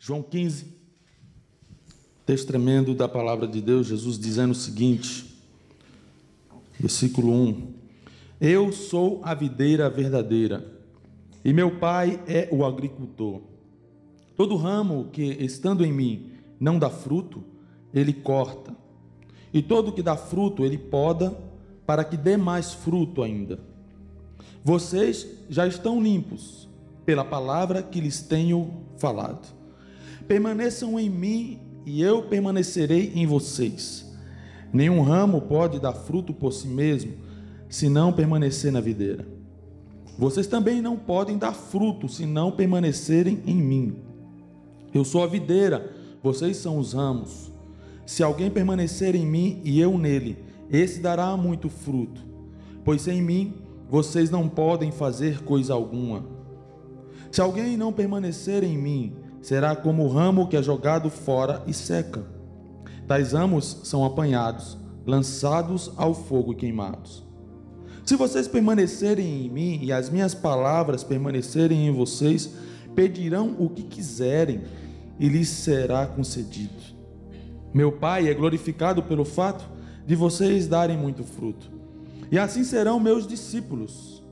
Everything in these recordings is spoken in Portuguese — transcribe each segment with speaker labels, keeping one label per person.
Speaker 1: João 15, texto tremendo da palavra de Deus, Jesus dizendo o seguinte, versículo 1: Eu sou a videira verdadeira, e meu pai é o agricultor. Todo ramo que, estando em mim, não dá fruto, ele corta, e todo que dá fruto, ele poda, para que dê mais fruto ainda. Vocês já estão limpos pela palavra que lhes tenho falado. Permaneçam em mim e eu permanecerei em vocês. Nenhum ramo pode dar fruto por si mesmo, se não permanecer na videira. Vocês também não podem dar fruto se não permanecerem em mim. Eu sou a videira, vocês são os ramos. Se alguém permanecer em mim e eu nele, esse dará muito fruto, pois sem mim vocês não podem fazer coisa alguma. Se alguém não permanecer em mim, será como o ramo que é jogado fora e seca. Tais ramos são apanhados, lançados ao fogo e queimados. Se vocês permanecerem em mim e as minhas palavras permanecerem em vocês, pedirão o que quiserem e lhes será concedido. Meu Pai é glorificado pelo fato de vocês darem muito fruto, e assim serão meus discípulos.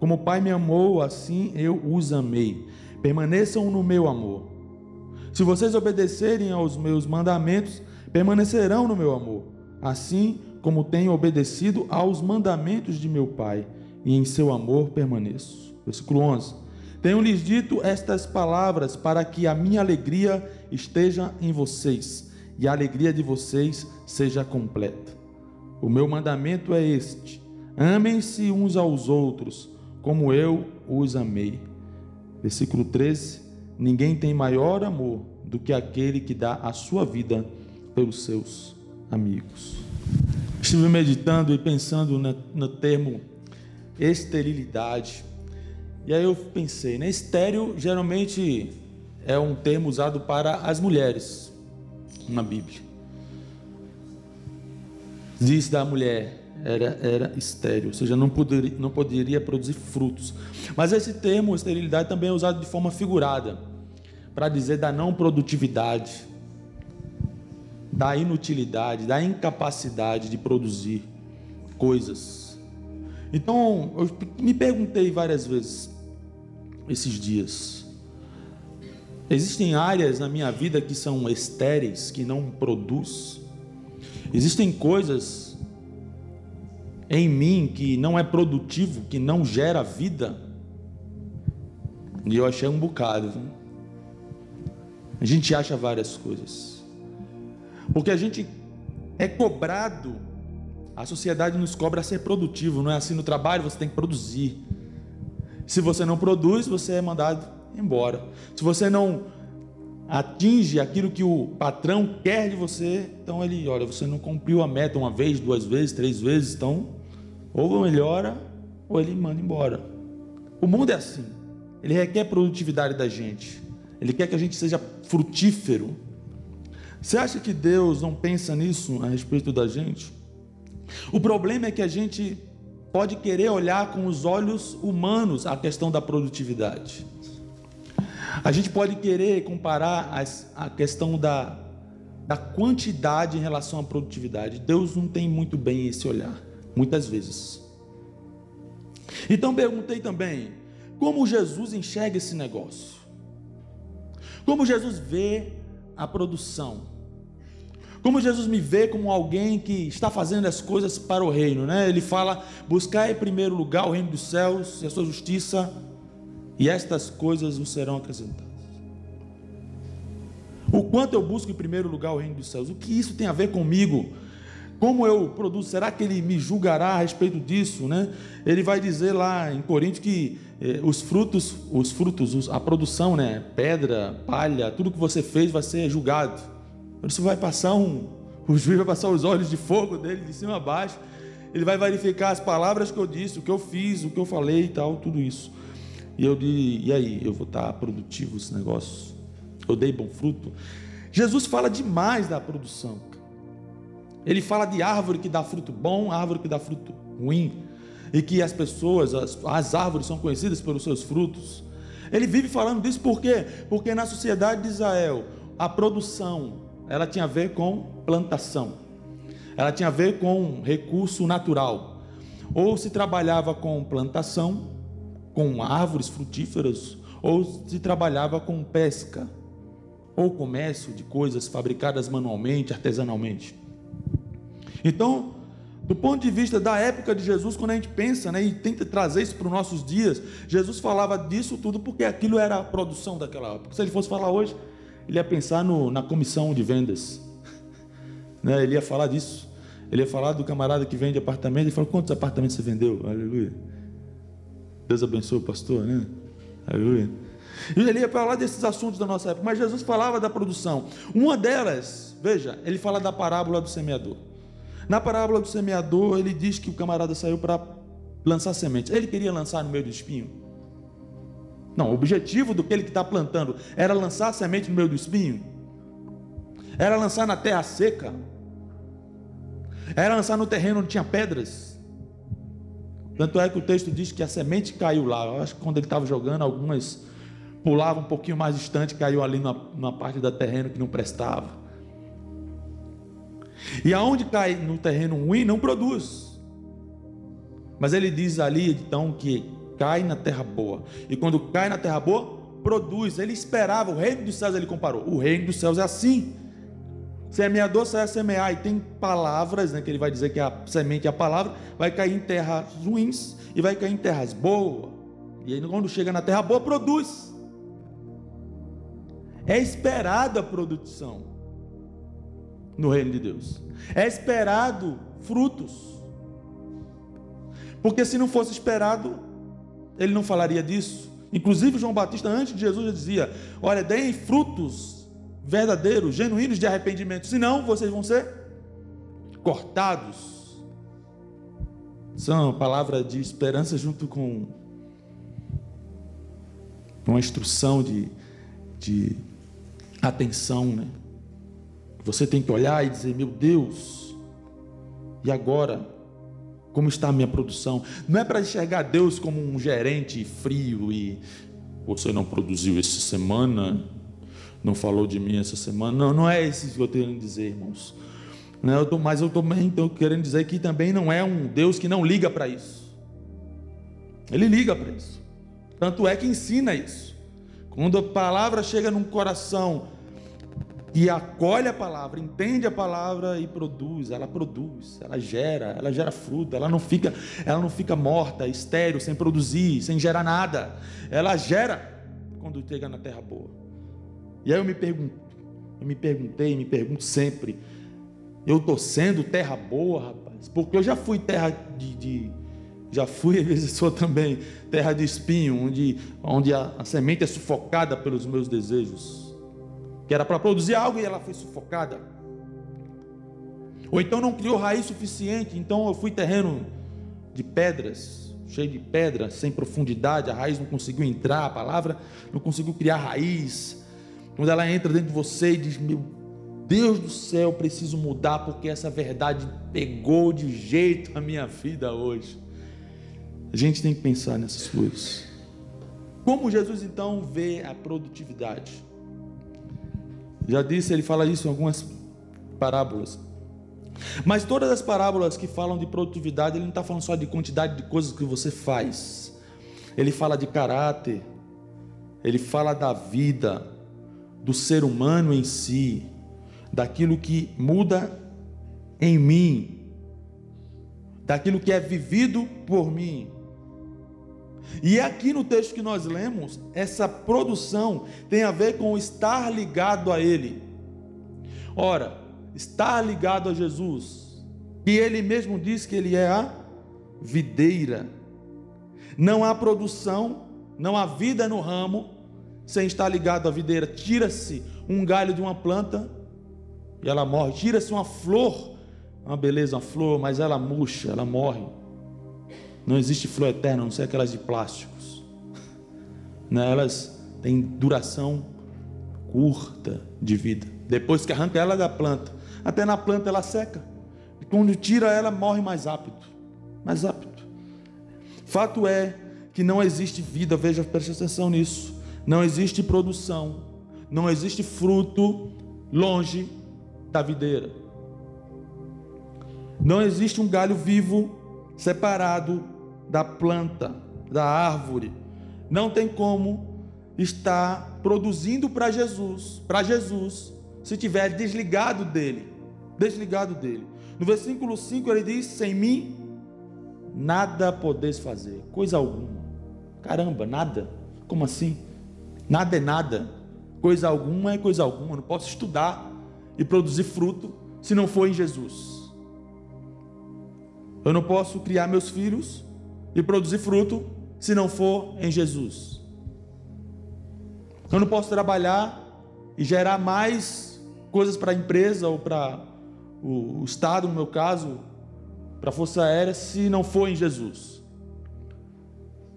Speaker 1: Como o Pai me amou, assim eu os amei permaneçam no meu amor. Se vocês obedecerem aos meus mandamentos, permanecerão no meu amor, assim como tenho obedecido aos mandamentos de meu Pai, e em seu amor permaneço. Versículo 11. Tenho-lhes dito estas palavras para que a minha alegria esteja em vocês e a alegria de vocês seja completa. O meu mandamento é este: amem-se uns aos outros, como eu os amei. Versículo 13: Ninguém tem maior amor do que aquele que dá a sua vida pelos seus amigos. Estive meditando e pensando no, termo esterilidade. E aí eu pensei, né? Estéreo geralmente é um termo usado para as mulheres na Bíblia. Diz da mulher, era, era estéreo, ou seja, não poderia, não poderia produzir frutos. Mas esse termo, esterilidade, também é usado de forma figurada, para dizer da não produtividade, da inutilidade, da incapacidade de produzir coisas. Então, eu me perguntei várias vezes esses dias: existem áreas na minha vida que são estéreis, que não produz? Existem coisas em mim que não é produtivo, que não gera vida? E eu achei um bocado. Viu? A gente acha várias coisas. Porque a gente é cobrado, a sociedade nos cobra ser produtivo, não é assim no trabalho, você tem que produzir. Se você não produz, você é mandado embora. Se você não atinge aquilo que o patrão quer de você, então ele, olha, você não cumpriu a meta uma vez, duas vezes, três vezes, então ou melhora, ou ele manda embora. O mundo é assim. Ele requer produtividade da gente. Ele quer que a gente seja frutífero. Você acha que Deus não pensa nisso a respeito da gente? O problema é que a gente pode querer olhar com os olhos humanos a questão da produtividade. A gente pode querer comparar as, a questão da, da quantidade em relação à produtividade. Deus não tem muito bem esse olhar muitas vezes. Então perguntei também, como Jesus enxerga esse negócio? Como Jesus vê a produção? Como Jesus me vê como alguém que está fazendo as coisas para o reino, né? Ele fala: buscar em primeiro lugar o reino dos céus e a sua justiça, e estas coisas vos serão acrescentadas. O quanto eu busco em primeiro lugar o reino dos céus? O que isso tem a ver comigo? Como eu produzo? Será que ele me julgará a respeito disso, né? Ele vai dizer lá em Coríntios que eh, os frutos, os frutos, a produção, né? Pedra, palha, tudo que você fez vai ser julgado. Isso vai passar um, o juiz vai passar os olhos de fogo dele de cima a baixo. Ele vai verificar as palavras que eu disse, o que eu fiz, o que eu falei e tal, tudo isso. E eu e aí, eu vou estar produtivo esse negócio? Eu dei bom fruto? Jesus fala demais da produção. Ele fala de árvore que dá fruto bom, árvore que dá fruto ruim, e que as pessoas, as, as árvores são conhecidas pelos seus frutos. Ele vive falando disso por quê? Porque na sociedade de Israel, a produção, ela tinha a ver com plantação. Ela tinha a ver com recurso natural. Ou se trabalhava com plantação, com árvores frutíferas, ou se trabalhava com pesca, ou comércio de coisas fabricadas manualmente, artesanalmente. Então, do ponto de vista da época de Jesus, quando a gente pensa né, e tenta trazer isso para os nossos dias, Jesus falava disso tudo porque aquilo era a produção daquela época. Se ele fosse falar hoje, ele ia pensar no, na comissão de vendas, né, ele ia falar disso. Ele ia falar do camarada que vende apartamento. Ele falou: Quantos apartamentos você vendeu? Aleluia. Deus abençoe o pastor, né? Aleluia. E ele ia falar desses assuntos da nossa época. Mas Jesus falava da produção. Uma delas, veja, ele fala da parábola do semeador. Na parábola do semeador, ele diz que o camarada saiu para lançar sementes. Ele queria lançar no meio do espinho? Não, o objetivo do que ele está plantando era lançar semente no meio do espinho? Era lançar na terra seca? Era lançar no terreno onde tinha pedras? Tanto é que o texto diz que a semente caiu lá. Eu acho que quando ele estava jogando, algumas pulavam um pouquinho mais distante, caiu ali numa parte da terreno que não prestava. E aonde cai no terreno ruim não produz. Mas ele diz ali então que cai na terra boa. E quando cai na terra boa, produz. Ele esperava, o reino dos céus ele comparou. O reino dos céus é assim. Semeador sai a semear e tem palavras, né, que ele vai dizer que a semente é a palavra, vai cair em terras ruins e vai cair em terras boas. E aí quando chega na terra boa, produz. É esperada a produção no reino de Deus. É esperado frutos. Porque se não fosse esperado, ele não falaria disso. Inclusive João Batista antes de Jesus já dizia: "Olha, deem frutos verdadeiros, genuínos de arrependimento, senão vocês vão ser cortados". São palavras de esperança junto com uma instrução de, de atenção, né? Você tem que olhar e dizer: Meu Deus, e agora? Como está a minha produção? Não é para enxergar Deus como um gerente frio e você não produziu essa semana, não falou de mim essa semana. Não, não é isso que eu tenho a dizer, irmãos. Não, eu tô, mas eu também estou querendo dizer que também não é um Deus que não liga para isso. Ele liga para isso. Tanto é que ensina isso. Quando a palavra chega num coração e acolhe a palavra, entende a palavra e produz, ela produz, ela gera, ela gera fruto, ela não fica, ela não fica morta, estéril, sem produzir, sem gerar nada. Ela gera quando chega na terra boa. E aí eu me pergunto, eu me perguntei, me pergunto sempre, eu estou sendo terra boa, rapaz? Porque eu já fui terra de, de já fui, às vezes sou também terra de espinho, onde, onde a, a semente é sufocada pelos meus desejos que era para produzir algo e ela foi sufocada. Ou então não criou raiz suficiente, então eu fui terreno de pedras, cheio de pedras, sem profundidade, a raiz não conseguiu entrar, a palavra não conseguiu criar raiz. Quando ela entra dentro de você e diz: Meu Deus do céu, preciso mudar porque essa verdade pegou de jeito a minha vida hoje. A gente tem que pensar nessas coisas. Como Jesus então vê a produtividade? Já disse, ele fala isso em algumas parábolas. Mas todas as parábolas que falam de produtividade, ele não está falando só de quantidade de coisas que você faz. Ele fala de caráter, ele fala da vida, do ser humano em si, daquilo que muda em mim, daquilo que é vivido por mim. E aqui no texto que nós lemos, essa produção tem a ver com estar ligado a Ele. Ora, estar ligado a Jesus, e Ele mesmo diz que Ele é a videira. Não há produção, não há vida no ramo sem estar ligado à videira. Tira-se um galho de uma planta e ela morre. Tira-se uma flor, uma beleza, uma flor, mas ela murcha, ela morre. Não existe flor eterna, não ser aquelas de plásticos. Né? Elas têm duração curta de vida. Depois que arranca ela da planta, até na planta ela seca. E quando tira ela, morre mais rápido. Mais rápido. Fato é que não existe vida, veja, preste atenção nisso. Não existe produção, não existe fruto longe da videira. Não existe um galho vivo separado da planta, da árvore. Não tem como estar produzindo para Jesus, para Jesus, se tiver desligado dele, desligado dele. No versículo 5 ele diz: "Sem mim nada podeis fazer, coisa alguma". Caramba, nada. Como assim? Nada é nada. Coisa alguma é coisa alguma. Eu não posso estudar e produzir fruto se não for em Jesus. Eu não posso criar meus filhos e produzir fruto se não for em Jesus. Eu não posso trabalhar e gerar mais coisas para a empresa ou para o Estado, no meu caso, para a Força Aérea, se não for em Jesus.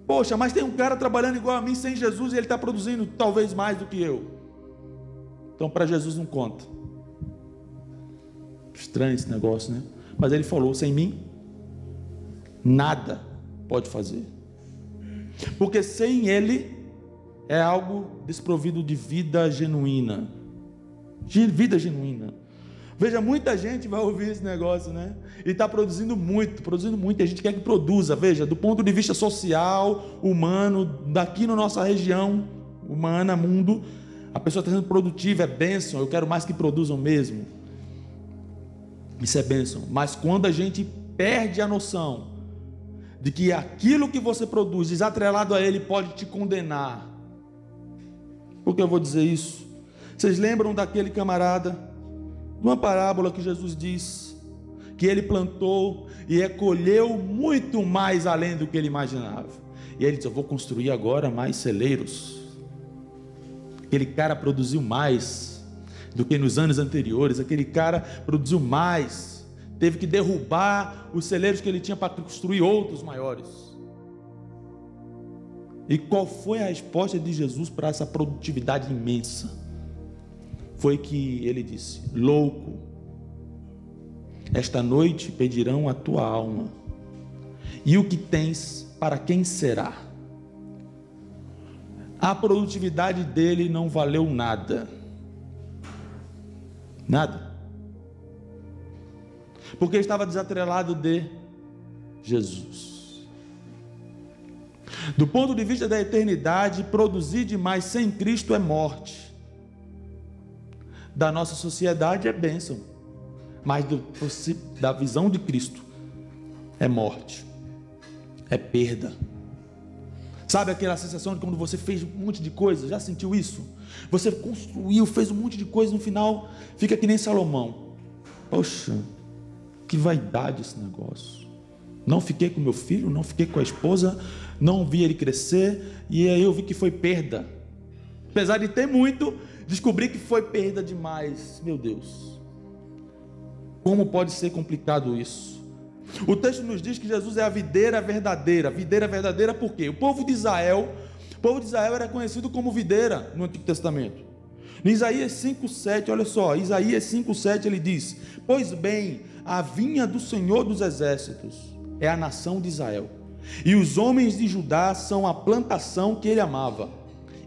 Speaker 1: Poxa, mas tem um cara trabalhando igual a mim sem Jesus e ele está produzindo talvez mais do que eu. Então, para Jesus não conta. Estranho esse negócio, né? Mas ele falou: sem mim, nada pode fazer. Porque sem Ele é algo desprovido de vida genuína. De vida genuína. Veja, muita gente vai ouvir esse negócio, né? E está produzindo muito, produzindo muito. E a gente quer que produza. Veja, do ponto de vista social, humano, daqui na nossa região humana, mundo, a pessoa está sendo produtiva, é bênção. Eu quero mais que produzam mesmo. Isso é bênção. Mas quando a gente perde a noção de que aquilo que você produz, desatrelado a ele, pode te condenar. Por que eu vou dizer isso? Vocês lembram daquele camarada, de uma parábola que Jesus diz, que ele plantou e recolheu muito mais além do que ele imaginava. E ele diz: Eu vou construir agora mais celeiros. Aquele cara produziu mais do que nos anos anteriores, aquele cara produziu mais teve que derrubar os celeiros que ele tinha para construir outros maiores. E qual foi a resposta de Jesus para essa produtividade imensa? Foi que ele disse: Louco, esta noite pedirão a tua alma, e o que tens, para quem será? A produtividade dele não valeu nada. Nada porque estava desatrelado de Jesus. Do ponto de vista da eternidade, produzir demais sem Cristo é morte. Da nossa sociedade é bênção, mas do, da visão de Cristo é morte, é perda. Sabe aquela sensação de quando você fez um monte de coisa? Já sentiu isso? Você construiu, fez um monte de coisa, no final fica que nem Salomão. Poxa, que vaidade esse negócio. Não fiquei com meu filho, não fiquei com a esposa, não vi ele crescer, e aí eu vi que foi perda. Apesar de ter muito, descobri que foi perda demais. Meu Deus. Como pode ser complicado isso? O texto nos diz que Jesus é a videira verdadeira. Videira verdadeira por quê? O povo de Israel, o povo de Israel era conhecido como videira no Antigo Testamento. Em Isaías 5:7, olha só, Isaías 5:7 ele diz: "Pois bem, a vinha do Senhor dos exércitos é a nação de Israel. E os homens de Judá são a plantação que ele amava.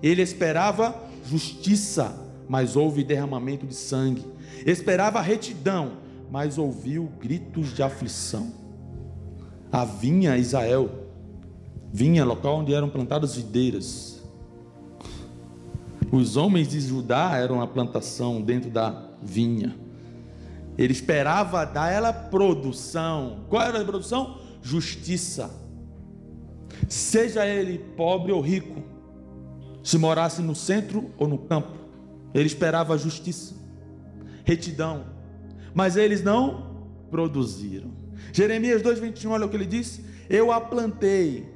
Speaker 1: Ele esperava justiça, mas houve derramamento de sangue. Esperava retidão, mas ouviu gritos de aflição. A vinha Israel, vinha local onde eram plantadas videiras. Os homens de Judá eram a plantação dentro da vinha. Ele esperava dar ela produção. Qual era a produção? Justiça. Seja ele pobre ou rico, se morasse no centro ou no campo, ele esperava justiça, retidão, mas eles não produziram. Jeremias 2,21, olha o que ele diz: Eu a plantei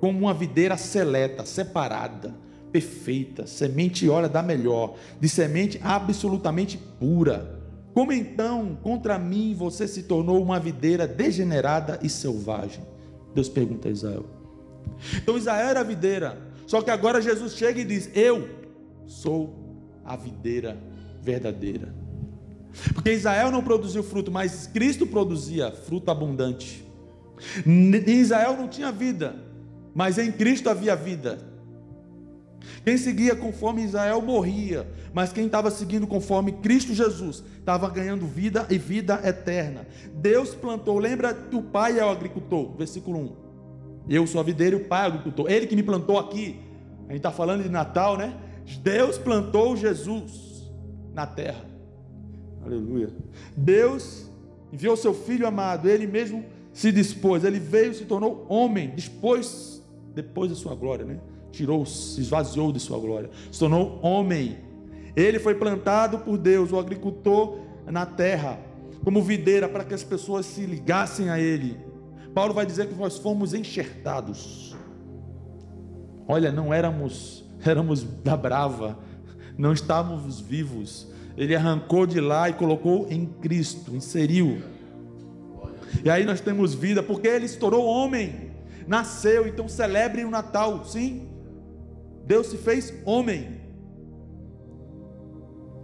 Speaker 1: como uma videira seleta, separada, perfeita, semente, olha, da melhor, de semente absolutamente pura como então contra mim você se tornou uma videira degenerada e selvagem? Deus pergunta a Israel. Então Israel era a videira, só que agora Jesus chega e diz: Eu sou a videira verdadeira. Porque Israel não produziu fruto, mas Cristo produzia fruto abundante. Em Israel não tinha vida, mas em Cristo havia vida. Quem seguia conforme Israel morria, mas quem estava seguindo conforme Cristo Jesus estava ganhando vida e vida eterna. Deus plantou, lembra que o pai é o agricultor, versículo 1. Eu sou a videira e o pai é o agricultor. Ele que me plantou aqui. A gente está falando de Natal, né? Deus plantou Jesus na terra. Aleluia. Deus enviou seu filho amado, ele mesmo se dispôs, ele veio, se tornou homem, dispôs depois da sua glória, né? Tirou, se esvaziou de sua glória, se tornou homem. Ele foi plantado por Deus, o agricultor na terra, como videira para que as pessoas se ligassem a ele. Paulo vai dizer que nós fomos enxertados. Olha, não éramos, éramos da brava, não estávamos vivos. Ele arrancou de lá e colocou em Cristo, inseriu. E aí nós temos vida, porque ele se tornou homem, nasceu, então celebrem o Natal, sim. Deus se fez homem.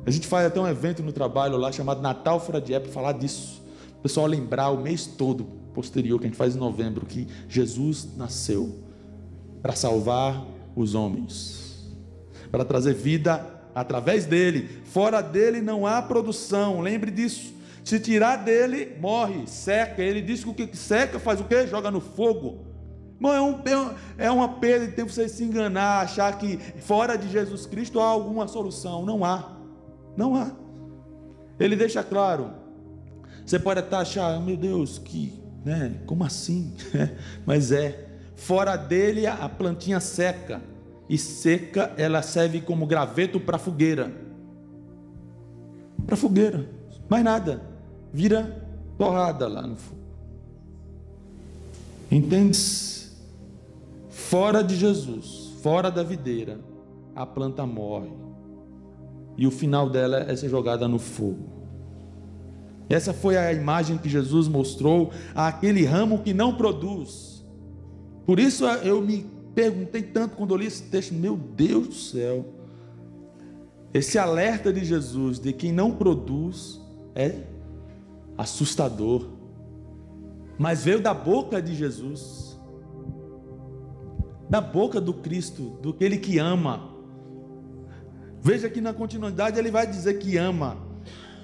Speaker 1: A gente faz até um evento no trabalho lá chamado Natal Fora de Época para falar disso. O pessoal lembrar o mês todo posterior que a gente faz em novembro que Jesus nasceu para salvar os homens, para trazer vida através dele. Fora dele não há produção. Lembre disso. Se tirar dele, morre, seca. Ele diz que o que seca faz o quê? Joga no fogo. Irmão, é, um, é uma perda de tempo você se enganar, achar que fora de Jesus Cristo há alguma solução. Não há. Não há. Ele deixa claro. Você pode até achar, meu Deus, que, né? Como assim? Mas é. Fora dele a plantinha seca. E seca ela serve como graveto para fogueira. Para fogueira. Mais nada. Vira torrada lá no fogo. Entendes? Fora de Jesus, fora da videira, a planta morre. E o final dela é ser jogada no fogo. Essa foi a imagem que Jesus mostrou àquele ramo que não produz. Por isso eu me perguntei tanto quando eu li esse texto, meu Deus do céu. Esse alerta de Jesus de quem não produz é assustador. Mas veio da boca de Jesus da boca do Cristo, do aquele que ama. Veja que na continuidade ele vai dizer que ama,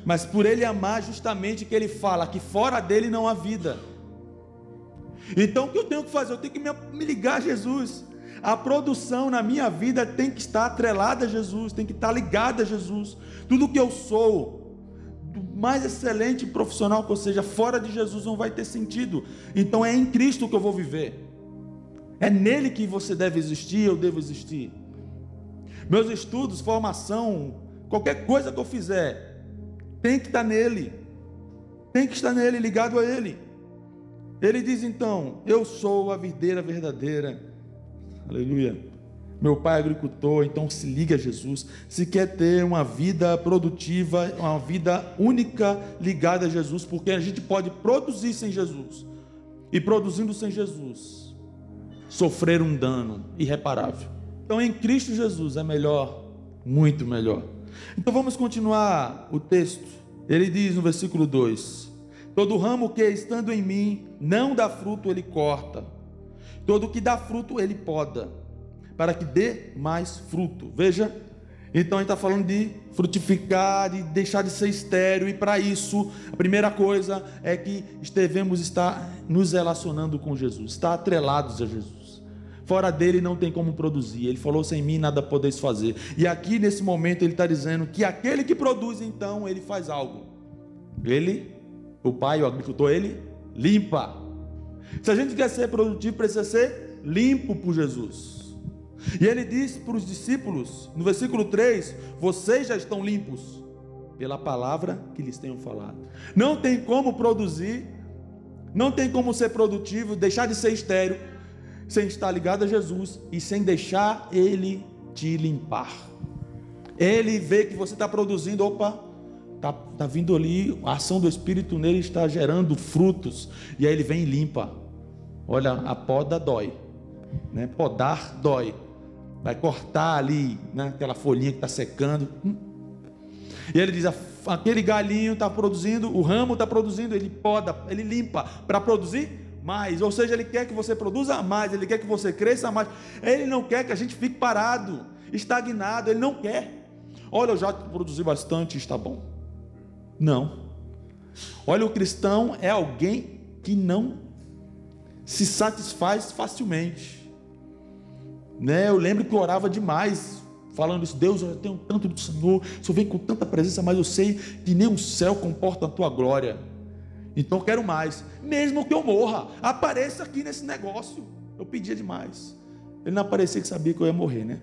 Speaker 1: mas por ele amar, justamente que ele fala que fora dele não há vida. Então o que eu tenho que fazer? Eu tenho que me ligar a Jesus. A produção na minha vida tem que estar atrelada a Jesus, tem que estar ligada a Jesus. Tudo que eu sou, do mais excelente profissional que eu seja, fora de Jesus não vai ter sentido. Então é em Cristo que eu vou viver. É nele que você deve existir, eu devo existir. Meus estudos, formação, qualquer coisa que eu fizer, tem que estar nele. Tem que estar nele, ligado a ele. Ele diz então: Eu sou a videira verdadeira. Aleluia. Meu pai é agricultor, então se liga a Jesus. Se quer ter uma vida produtiva, uma vida única ligada a Jesus, porque a gente pode produzir sem Jesus. E produzindo sem Jesus, sofrer um dano irreparável. Então, em Cristo Jesus é melhor, muito melhor. Então, vamos continuar o texto. Ele diz no versículo 2: Todo ramo que estando em mim não dá fruto, ele corta. Todo que dá fruto, ele poda, para que dê mais fruto. Veja, então gente está falando de frutificar, de deixar de ser estéreo, e para isso, a primeira coisa é que devemos estar nos relacionando com Jesus, estar atrelados a Jesus. Fora dele não tem como produzir. Ele falou: sem mim nada podeis fazer. E aqui nesse momento ele está dizendo que aquele que produz, então, ele faz algo. Ele, o pai, o agricultor, ele limpa. Se a gente quer ser produtivo, precisa ser limpo por Jesus. E ele diz para os discípulos, no versículo 3: Vocês já estão limpos pela palavra que lhes tenho falado. Não tem como produzir, não tem como ser produtivo, deixar de ser estéreo sem estar ligado a Jesus e sem deixar Ele te limpar. Ele vê que você está produzindo, opa, está tá vindo ali, a ação do Espírito nele está gerando frutos, e aí ele vem e limpa. Olha, a poda dói, né? podar dói, vai cortar ali, né? aquela folhinha que está secando. Hum. E ele diz: aquele galinho está produzindo, o ramo está produzindo, ele poda, ele limpa para produzir mais. Ou seja, Ele quer que você produza mais, Ele quer que você cresça mais. Ele não quer que a gente fique parado. estagnado, ele não quer. Olha, eu já produzi bastante, está bom. Não. Olha, o cristão é alguém que não se satisfaz facilmente. Né? Eu lembro que eu orava demais, falando isso, Deus, eu tenho tanto do Senhor, o Senhor vem com tanta presença, mas eu sei que nem o céu comporta a tua glória. Então quero mais, mesmo que eu morra, apareça aqui nesse negócio. Eu pedia demais. Ele não aparecia que sabia que eu ia morrer, né?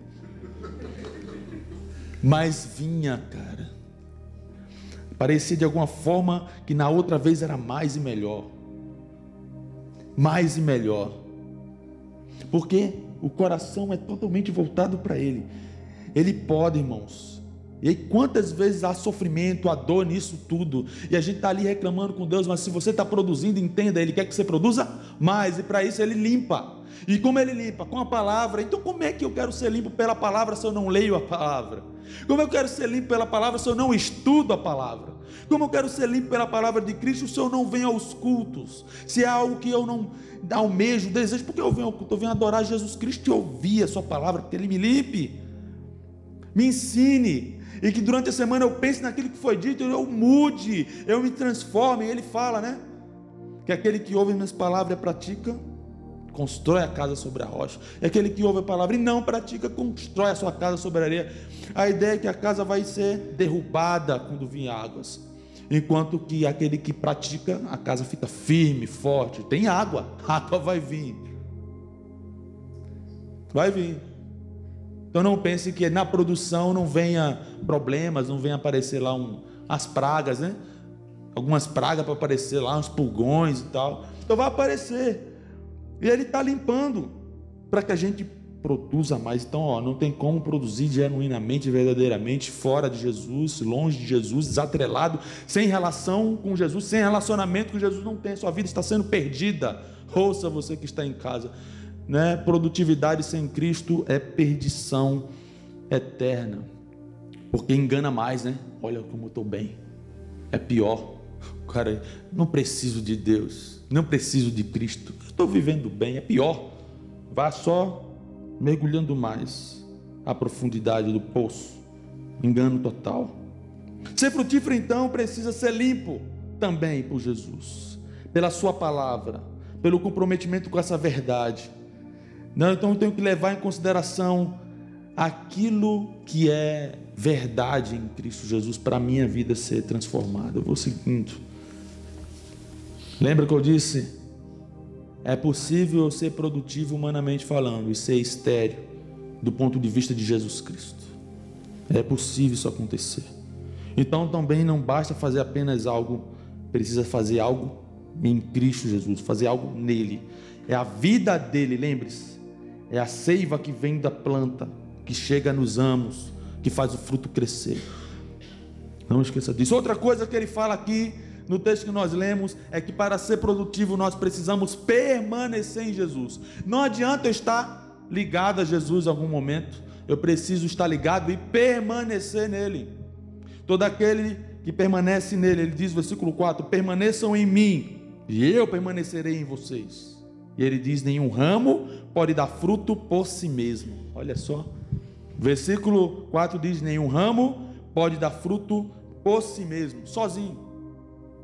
Speaker 1: Mas vinha, cara. Parecia de alguma forma que na outra vez era mais e melhor. Mais e melhor. Porque o coração é totalmente voltado para Ele. Ele pode, irmãos. E aí, quantas vezes há sofrimento, há dor nisso tudo, e a gente está ali reclamando com Deus, mas se você está produzindo, entenda, Ele quer que você produza mais, e para isso Ele limpa. E como Ele limpa? Com a palavra. Então, como é que eu quero ser limpo pela palavra se eu não leio a palavra? Como eu quero ser limpo pela palavra se eu não estudo a palavra? Como eu quero ser limpo pela palavra de Cristo se eu não venho aos cultos? Se é algo que eu não almejo, desejo, porque eu venho ao culto, eu venho adorar Jesus Cristo e ouvir a Sua palavra, porque Ele me limpe, me ensine, e que durante a semana eu pense naquilo que foi dito, eu mude, eu me transforme. Ele fala, né? Que aquele que ouve minhas palavras pratica, constrói a casa sobre a rocha. E aquele que ouve a palavra e não pratica, constrói a sua casa sobre a areia. A ideia é que a casa vai ser derrubada quando vir águas. Enquanto que aquele que pratica, a casa fica firme, forte. Tem água, a água vai vir. Vai vir. Então não pense que na produção não venha problemas, não venha aparecer lá um, as pragas, né? Algumas pragas para aparecer lá, uns pulgões e tal. Então vai aparecer. E ele está limpando para que a gente produza mais. Então, ó, não tem como produzir genuinamente, verdadeiramente, fora de Jesus, longe de Jesus, desatrelado, sem relação com Jesus, sem relacionamento com Jesus, não tem. Sua vida está sendo perdida. Ouça você que está em casa né? Produtividade sem Cristo é perdição eterna. Porque engana mais, né? Olha como eu estou bem. É pior. Cara, não preciso de Deus, não preciso de Cristo. Estou vivendo bem, é pior. Vá só mergulhando mais a profundidade do poço. Engano total. Ser frutífero então precisa ser limpo também por Jesus, pela sua palavra, pelo comprometimento com essa verdade não, então eu tenho que levar em consideração aquilo que é verdade em Cristo Jesus para a minha vida ser transformada. Eu vou seguindo. Lembra que eu disse? É possível ser produtivo humanamente falando e ser estéreo do ponto de vista de Jesus Cristo. É possível isso acontecer. Então também não basta fazer apenas algo, precisa fazer algo em Cristo Jesus, fazer algo nele. É a vida dele, lembre-se. É a seiva que vem da planta, que chega nos amos, que faz o fruto crescer. Não esqueça disso. Outra coisa que ele fala aqui no texto que nós lemos é que para ser produtivo nós precisamos permanecer em Jesus. Não adianta eu estar ligado a Jesus em algum momento, eu preciso estar ligado e permanecer nele. Todo aquele que permanece nele, ele diz, versículo 4: permaneçam em mim, e eu permanecerei em vocês. E ele diz: nenhum ramo pode dar fruto por si mesmo. Olha só. Versículo 4 diz: nenhum ramo pode dar fruto por si mesmo, sozinho,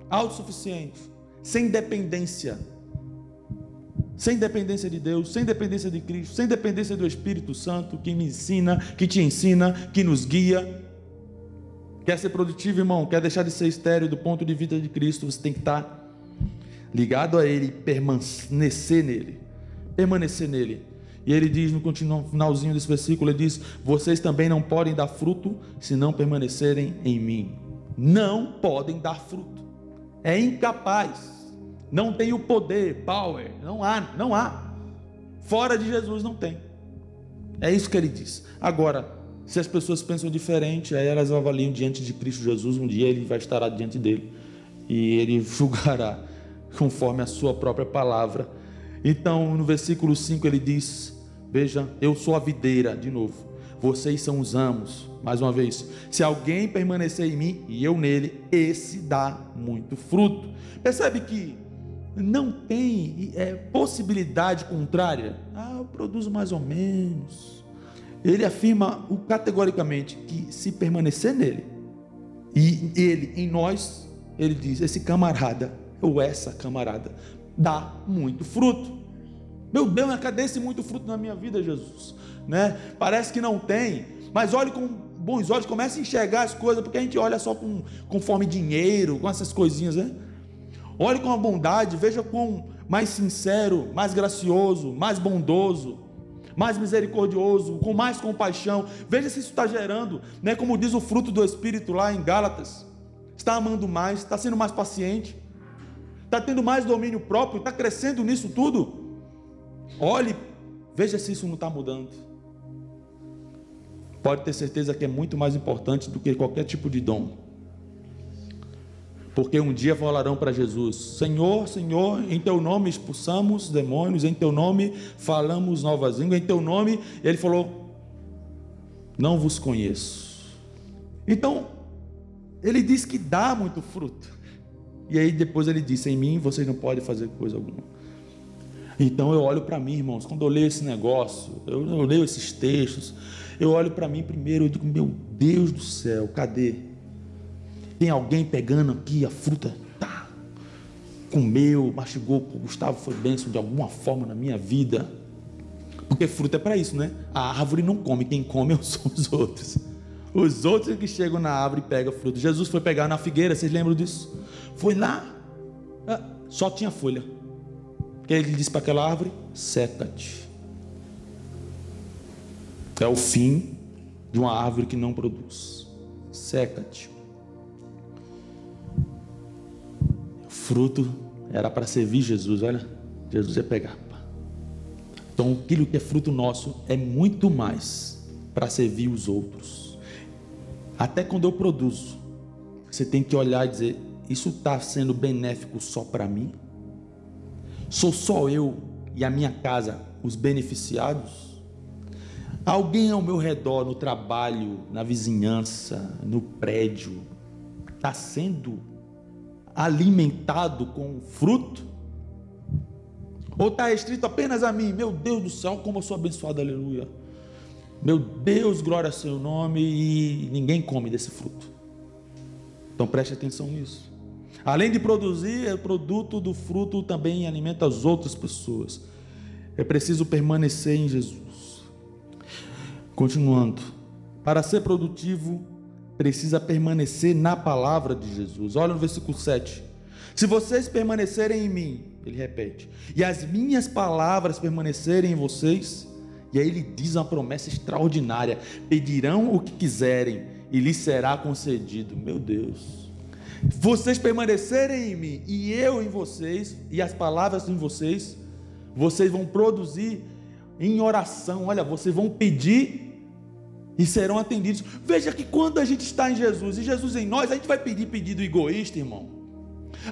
Speaker 1: autossuficiente, sem dependência. Sem dependência de Deus, sem dependência de Cristo, sem dependência do Espírito Santo que me ensina, que te ensina, que nos guia. Quer ser produtivo, irmão? Quer deixar de ser estéreo do ponto de vista de Cristo? Você tem que estar ligado a Ele, permanecer nele, permanecer nele. E ele diz no finalzinho desse versículo, ele diz: Vocês também não podem dar fruto se não permanecerem em mim. Não podem dar fruto. É incapaz. Não tem o poder, power. Não há, não há. Fora de Jesus não tem. É isso que ele diz. Agora, se as pessoas pensam diferente, aí elas avaliam diante de Cristo Jesus, um dia ele vai estar diante dele e ele julgará conforme a sua própria palavra. Então, no versículo 5 ele diz: Veja, eu sou a videira, de novo, vocês são os amos. Mais uma vez, se alguém permanecer em mim e eu nele, esse dá muito fruto. Percebe que não tem é, possibilidade contrária. Ah, eu produzo mais ou menos. ele afirma categoricamente que se permanecer nele e ele em nós, ele diz: esse camarada ou essa camarada dá muito fruto. Meu Deus, cadê esse muito fruto na minha vida, Jesus? Né? Parece que não tem, mas olhe com bons olhos, comece a enxergar as coisas, porque a gente olha só com, conforme dinheiro, com essas coisinhas, né? Olhe com a bondade, veja com mais sincero, mais gracioso, mais bondoso, mais misericordioso, com mais compaixão. Veja se isso está gerando, né? Como diz o fruto do Espírito lá em Gálatas. Está amando mais, está sendo mais paciente, está tendo mais domínio próprio, está crescendo nisso tudo. Olhe, veja se isso não está mudando. Pode ter certeza que é muito mais importante do que qualquer tipo de dom. Porque um dia falarão para Jesus: Senhor, Senhor, em teu nome expulsamos demônios, em teu nome falamos novas línguas, em teu nome. Ele falou: Não vos conheço. Então, ele diz que dá muito fruto. E aí depois ele disse: Em mim vocês não podem fazer coisa alguma. Então eu olho para mim, irmãos, quando eu leio esse negócio, eu, eu leio esses textos, eu olho para mim primeiro e digo: Meu Deus do céu, cadê? Tem alguém pegando aqui a fruta, tá, comeu, mastigou, Gustavo foi bênção de alguma forma na minha vida. Porque fruta é para isso, né? A árvore não come, quem come são os outros. Os outros que chegam na árvore e pegam fruto. Jesus foi pegar na figueira, vocês lembram disso? Foi lá, ah, só tinha folha. Porque ele disse para aquela árvore: seca-te. É o fim de uma árvore que não produz. Seca-te. fruto era para servir Jesus, olha, Jesus ia pegar. Então, aquilo que é fruto nosso é muito mais para servir os outros. Até quando eu produzo, você tem que olhar e dizer: isso está sendo benéfico só para mim? Sou só eu e a minha casa os beneficiados? Alguém ao meu redor, no trabalho, na vizinhança, no prédio, está sendo alimentado com fruto? Ou está restrito apenas a mim? Meu Deus do céu, como eu sou abençoado, aleluia. Meu Deus, glória ao seu nome, e ninguém come desse fruto. Então preste atenção nisso. Além de produzir, o produto do fruto também alimenta as outras pessoas. É preciso permanecer em Jesus. Continuando. Para ser produtivo, precisa permanecer na palavra de Jesus. Olha no versículo 7. Se vocês permanecerem em mim, ele repete, e as minhas palavras permanecerem em vocês, e aí ele diz uma promessa extraordinária: pedirão o que quiserem e lhes será concedido. Meu Deus. Vocês permanecerem em mim e eu em vocês, e as palavras em vocês, vocês vão produzir em oração. Olha, vocês vão pedir e serão atendidos. Veja que quando a gente está em Jesus e Jesus em nós, a gente vai pedir pedido egoísta, irmão.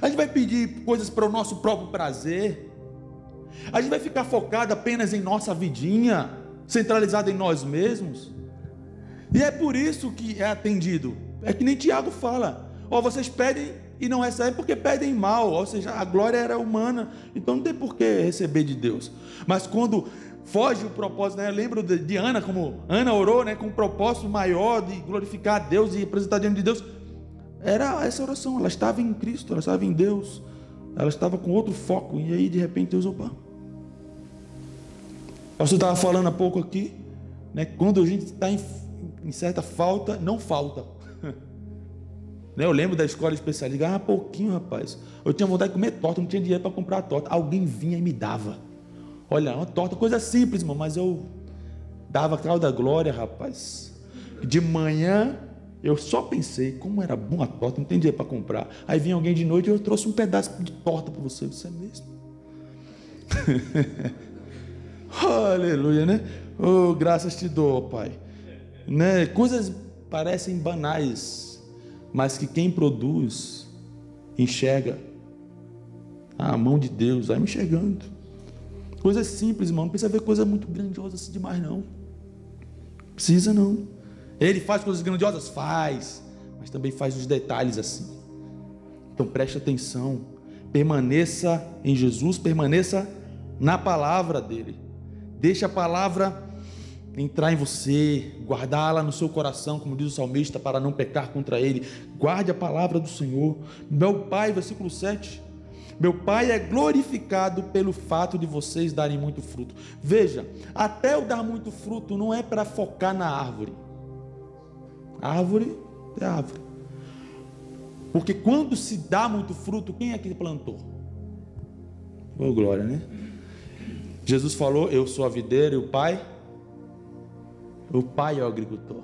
Speaker 1: A gente vai pedir coisas para o nosso próprio prazer. A gente vai ficar focado apenas em nossa vidinha, centralizado em nós mesmos. E é por isso que é atendido. É que nem Tiago fala: ó, oh, vocês pedem e não recebem porque pedem mal, ou seja, a glória era humana, então não tem por que receber de Deus. Mas quando foge o propósito, né? Eu lembro de, de, Ana, como Ana orou, né? Com um propósito maior de glorificar a Deus e representar diante de Deus. Era essa oração, ela estava em Cristo, ela estava em Deus, ela estava com outro foco, e aí de repente Deus, opa. Você estava falando há pouco aqui, né? Quando a gente está em, em certa falta, não falta. Né, eu lembro da escola especial, ganhava pouquinho, rapaz. Eu tinha vontade de comer torta, não tinha dinheiro para comprar torta. Alguém vinha e me dava. Olha, uma torta, coisa simples, irmão, mas eu dava tal da glória, rapaz. De manhã eu só pensei como era bom a torta, não tem dinheiro para comprar. Aí vinha alguém de noite e eu trouxe um pedaço de torta para você. Você é mesmo? Aleluia, né? Oh, graças te dou, Pai. Né? Coisas parecem banais, mas que quem produz enxerga a mão de Deus, vai me enxergando. Coisas simples, irmão. Não precisa ver coisa muito grandiosa assim demais, não. Precisa não. Ele faz coisas grandiosas? Faz. Mas também faz os detalhes assim. Então preste atenção. Permaneça em Jesus, permaneça na palavra dele. Deixe a palavra entrar em você, guardá-la no seu coração, como diz o salmista, para não pecar contra ele. Guarde a palavra do Senhor. Meu Pai, versículo 7. Meu Pai é glorificado pelo fato de vocês darem muito fruto. Veja, até eu dar muito fruto não é para focar na árvore. Árvore é árvore. Porque quando se dá muito fruto, quem é que plantou? Oh, glória, né? Jesus falou: Eu sou a videira e o Pai o pai é o agricultor.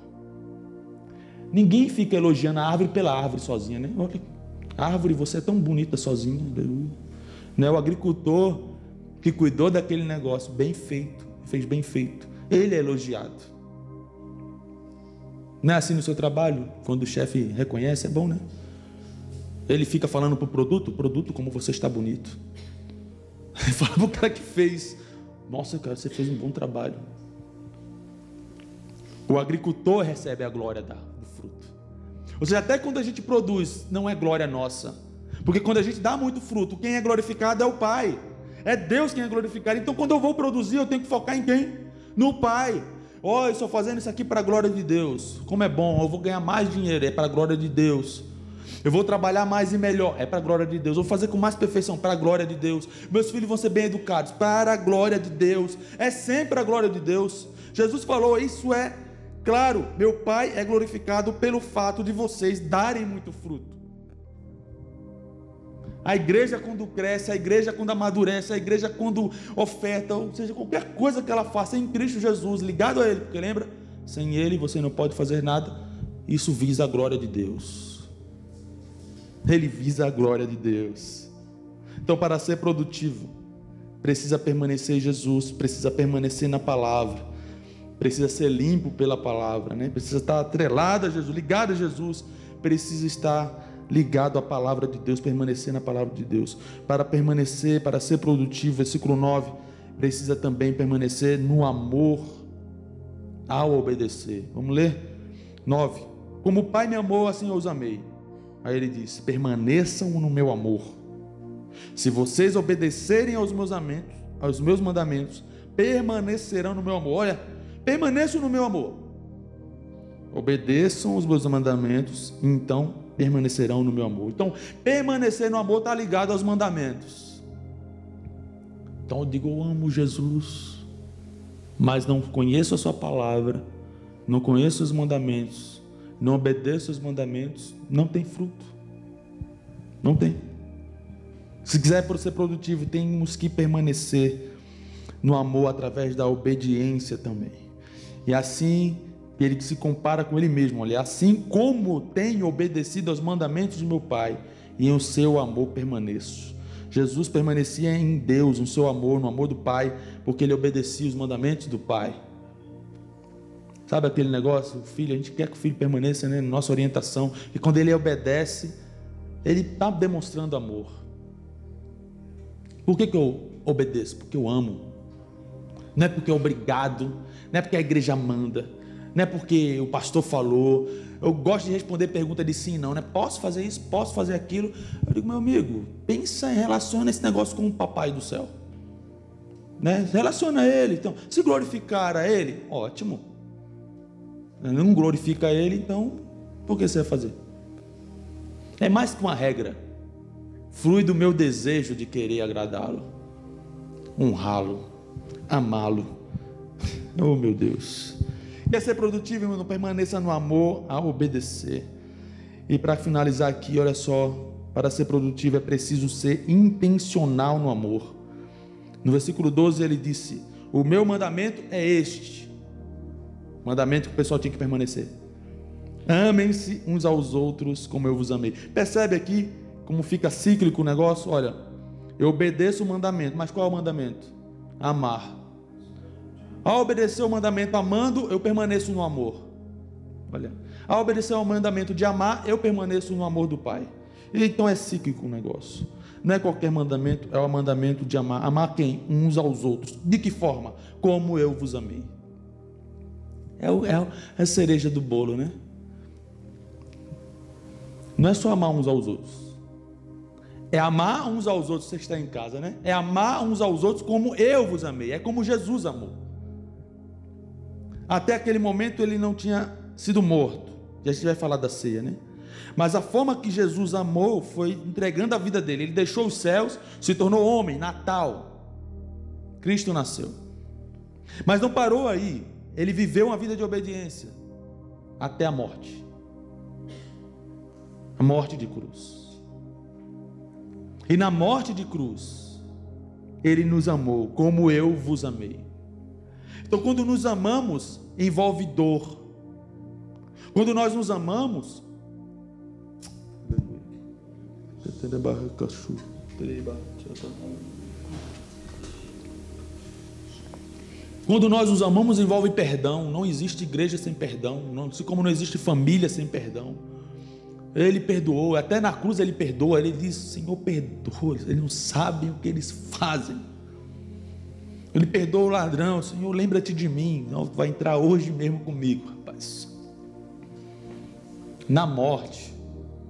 Speaker 1: Ninguém fica elogiando a árvore pela árvore sozinha, né? Olha, árvore, você é tão bonita sozinha. Não é o agricultor que cuidou daquele negócio, bem feito, fez bem feito. Ele é elogiado. Não é assim no seu trabalho? Quando o chefe reconhece, é bom, né? Ele fica falando para o produto, produto, como você está bonito. Ele fala para o cara que fez. Nossa, cara, você fez um bom trabalho. O agricultor recebe a glória do fruto. Ou seja, até quando a gente produz, não é glória nossa. Porque quando a gente dá muito fruto, quem é glorificado é o Pai. É Deus quem é glorificado. Então, quando eu vou produzir, eu tenho que focar em quem? No Pai. Ó, oh, eu estou fazendo isso aqui para a glória de Deus. Como é bom, eu vou ganhar mais dinheiro, é para a glória de Deus. Eu vou trabalhar mais e melhor, é para a glória de Deus. Eu vou fazer com mais perfeição, para a glória de Deus. Meus filhos vão ser bem educados, para a glória de Deus. É sempre a glória de Deus. Jesus falou: Isso é Claro, meu Pai é glorificado pelo fato de vocês darem muito fruto. A igreja, quando cresce, a igreja, quando amadurece, a igreja, quando oferta, ou seja, qualquer coisa que ela faça em Cristo Jesus, ligado a Ele, porque lembra? Sem Ele você não pode fazer nada. Isso visa a glória de Deus. Ele visa a glória de Deus. Então, para ser produtivo, precisa permanecer em Jesus, precisa permanecer na palavra precisa ser limpo pela palavra, né? precisa estar atrelado a Jesus, ligado a Jesus, precisa estar ligado à palavra de Deus, permanecer na palavra de Deus. Para permanecer, para ser produtivo, versículo 9, precisa também permanecer no amor ao obedecer. Vamos ler? 9. Como o Pai me amou, assim eu os amei. Aí ele diz: permaneçam no meu amor. Se vocês obedecerem aos meus mandamentos, aos meus mandamentos, permanecerão no meu amor. Olha, permaneçam no meu amor. Obedeçam os meus mandamentos, então permanecerão no meu amor. Então, permanecer no amor está ligado aos mandamentos. Então eu digo, eu amo Jesus, mas não conheço a sua palavra, não conheço os mandamentos, não obedeço os mandamentos, não tem fruto. Não tem. Se quiser ser produtivo, temos que permanecer no amor através da obediência também. E assim ele se compara com ele mesmo. Olha, assim como tenho obedecido aos mandamentos do meu Pai, e em seu amor permaneço. Jesus permanecia em Deus, no seu amor, no amor do Pai, porque ele obedecia os mandamentos do Pai. Sabe aquele negócio, o filho, a gente quer que o filho permaneça né, na nossa orientação, e quando ele obedece, ele está demonstrando amor. Por que, que eu obedeço? Porque eu amo. Não é porque é obrigado, não é porque a igreja manda, não é porque o pastor falou. Eu gosto de responder pergunta de sim, não, né? Posso fazer isso? Posso fazer aquilo? Eu digo, meu amigo, pensa e relaciona esse negócio com o papai do céu. Né? Relaciona ele. Então, se glorificar a ele, ótimo. Não glorifica ele, então, por que você vai fazer? É mais que uma regra. Flui do meu desejo de querer agradá-lo, honrá-lo, amá-lo Oh, meu Deus. Quer ser produtivo, irmão? Permaneça no amor a obedecer. E para finalizar aqui, olha só, para ser produtivo é preciso ser intencional no amor. No versículo 12 ele disse: O meu mandamento é este. Mandamento que o pessoal tinha que permanecer. Amem-se uns aos outros como eu vos amei. Percebe aqui como fica cíclico o negócio? Olha, eu obedeço o mandamento, mas qual é o mandamento? Amar. Ao obedecer o mandamento amando, eu permaneço no amor. Olha, ao obedecer ao mandamento de amar, eu permaneço no amor do Pai. Então é cíclico o negócio. Não é qualquer mandamento, é o mandamento de amar. Amar quem? Uns aos outros. De que forma? Como eu vos amei. É, o, é a cereja do bolo, né? Não é só amar uns aos outros. É amar uns aos outros, você está em casa, né? É amar uns aos outros como eu vos amei. É como Jesus amou. Até aquele momento ele não tinha sido morto. E a gente vai falar da ceia, né? Mas a forma que Jesus amou foi entregando a vida dele. Ele deixou os céus, se tornou homem, Natal. Cristo nasceu. Mas não parou aí. Ele viveu uma vida de obediência até a morte a morte de cruz. E na morte de cruz, Ele nos amou como eu vos amei. Então, quando nos amamos, envolve dor. Quando nós nos amamos, quando nós nos amamos, envolve perdão. Não existe igreja sem perdão. Não, assim como não existe família sem perdão. Ele perdoou, até na cruz ele perdoa. Ele diz: Senhor, perdoa. Eles não sabem o que eles fazem. Ele perdoa o ladrão. Senhor, lembra-te de mim. Não, vai entrar hoje mesmo comigo, rapaz. Na morte,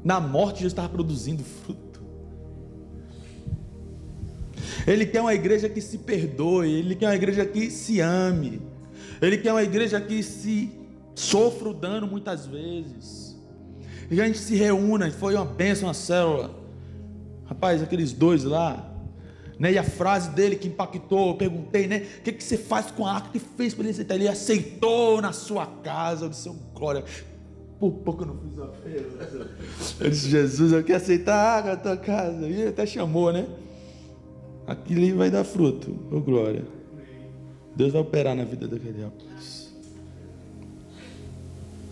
Speaker 1: na morte já estava produzindo fruto. Ele quer uma igreja que se perdoe, ele quer uma igreja que se ame, ele quer uma igreja que se sofra o dano muitas vezes. E a gente se reúna, foi uma bênção a célula. Rapaz, aqueles dois lá, né? E a frase dele que impactou, eu perguntei, né? O que, que você faz com a arca que fez para ele aceitar? Ele aceitou na sua casa. Eu disse, oh, glória. Por pouco eu não fiz uma. Eu disse, Jesus, eu quero aceitar a arca na tua casa. E ele até chamou, né? Aquilo vai dar fruto. Oh, glória. Deus vai operar na vida daquele rapaz.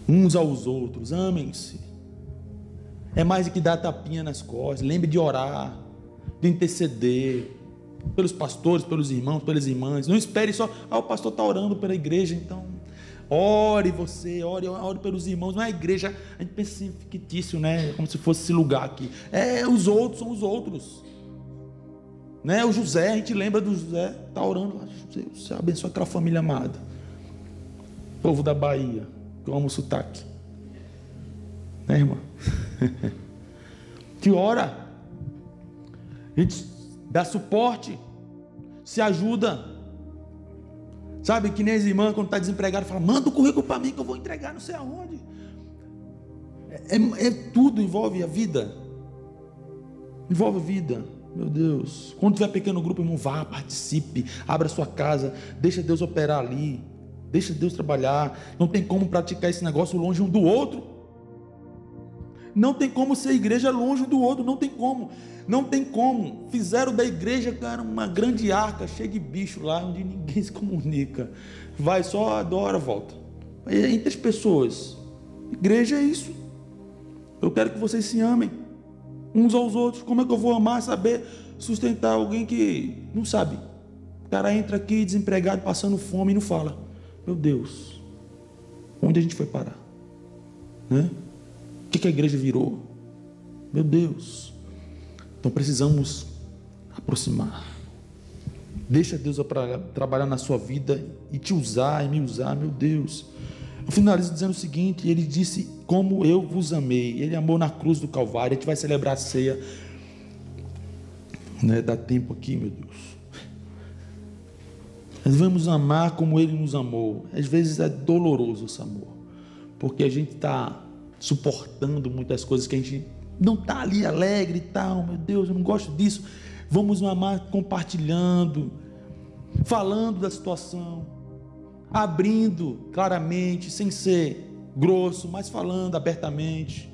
Speaker 1: Uns aos outros, amem-se. É mais do que dar tapinha nas costas. Lembre de orar, de interceder pelos pastores, pelos irmãos, pelas irmãs. Não espere só, ah, o pastor está orando pela igreja, então ore você, ore, ore pelos irmãos. Não é a igreja, a gente pensa assim, fictício, né? Como se fosse esse lugar aqui. É, os outros são os outros. Né? O José, a gente lembra do José, está orando lá. Você abençoa aquela família amada. Povo da Bahia, que eu amo o sotaque. Né, irmã? que ora. A gente dá suporte, se ajuda. Sabe que nem as irmãs, quando está desempregado, fala: manda o currículo para mim que eu vou entregar não sei aonde. É, é, é, tudo envolve a vida. Envolve a vida. Meu Deus. Quando tiver pequeno grupo, irmão, vá, participe, abra sua casa, deixa Deus operar ali. Deixa Deus trabalhar. Não tem como praticar esse negócio longe um do outro. Não tem como ser igreja longe do outro, não tem como. Não tem como. Fizeram da igreja, cara, uma grande arca, cheia de bicho lá, onde ninguém se comunica. Vai só, adora, volta. Entre as pessoas. Igreja é isso. Eu quero que vocês se amem uns aos outros. Como é que eu vou amar, saber sustentar alguém que não sabe? O cara entra aqui desempregado, passando fome e não fala. Meu Deus, onde a gente foi parar? Né? O que a igreja virou? Meu Deus. Então precisamos aproximar. Deixa Deus trabalhar na sua vida e te usar e me usar, meu Deus. Eu finalizo dizendo o seguinte: Ele disse, Como eu vos amei. Ele amou na cruz do Calvário. A gente vai celebrar a ceia. Né? Dá tempo aqui, meu Deus. Nós vamos amar como Ele nos amou. Às vezes é doloroso esse amor, porque a gente está suportando muitas coisas que a gente não está ali alegre e tal, meu Deus, eu não gosto disso. Vamos amar compartilhando, falando da situação, abrindo claramente, sem ser grosso, mas falando abertamente.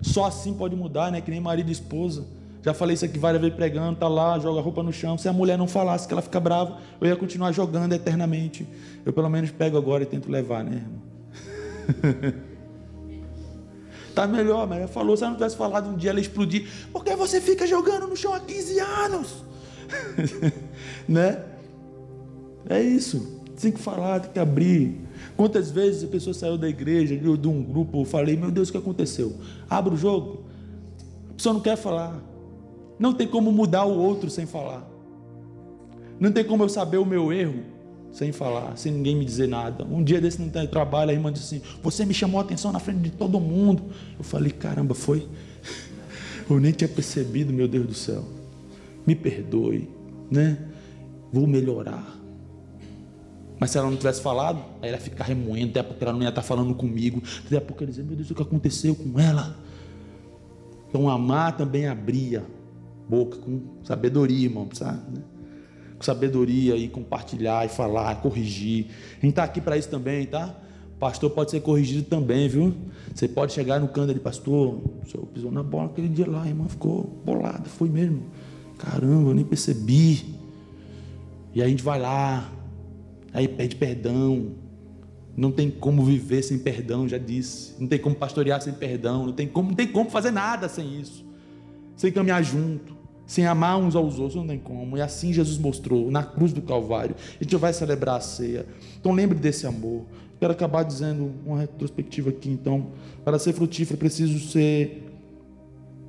Speaker 1: Só assim pode mudar, né? Que nem marido e esposa. Já falei isso aqui várias vezes pregando, tá lá, joga roupa no chão. Se a mulher não falasse que ela fica brava, eu ia continuar jogando eternamente. Eu pelo menos pego agora e tento levar, né, irmão? Está melhor, mas ela falou, se ela não tivesse falado um dia ela explodir, porque você fica jogando no chão há 15 anos. né? É isso. Tem que falar, tem que abrir. Quantas vezes a pessoa saiu da igreja, de um grupo, eu falei, meu Deus, o que aconteceu? Abra o jogo. A pessoa não quer falar. Não tem como mudar o outro sem falar. Não tem como eu saber o meu erro sem falar, sem ninguém me dizer nada. Um dia desse no trabalho, a irmã disse assim: Você me chamou a atenção na frente de todo mundo. Eu falei: Caramba, foi? Eu nem tinha percebido, meu Deus do céu. Me perdoe, né? Vou melhorar. Mas se ela não tivesse falado, aí ela ia ficar remoendo, até porque ela não ia estar falando comigo, até porque ela ia dizer, meu Deus, o que aconteceu com ela? Então amar também abria boca com sabedoria, irmão, sabe? Né? Com sabedoria e compartilhar e falar, corrigir. A gente está aqui para isso também, tá? Pastor pode ser corrigido também, viu? Você pode chegar no canto ali, pastor, o senhor pisou na bola aquele dia lá, a irmã ficou bolada, foi mesmo. Caramba, eu nem percebi. E a gente vai lá, aí pede perdão. Não tem como viver sem perdão, já disse. Não tem como pastorear sem perdão, não tem como, não tem como fazer nada sem isso. Sem caminhar junto, sem amar uns aos outros, não tem como. E assim Jesus mostrou na cruz do Calvário. A gente vai celebrar a ceia. Então lembre desse amor. Quero acabar dizendo uma retrospectiva aqui, então. Para ser frutífero, preciso ser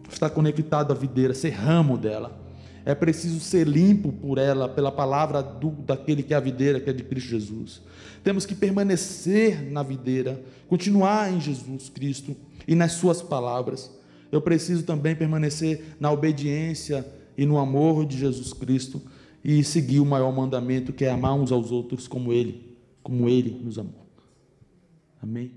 Speaker 1: estar conectado à videira, ser ramo dela. É preciso ser limpo por ela, pela palavra do, daquele que é a videira, que é de Cristo Jesus. Temos que permanecer na videira, continuar em Jesus Cristo e nas Suas palavras. Eu preciso também permanecer na obediência e no amor de Jesus Cristo e seguir o maior mandamento, que é amar uns aos outros como Ele, como Ele nos amou. Amém?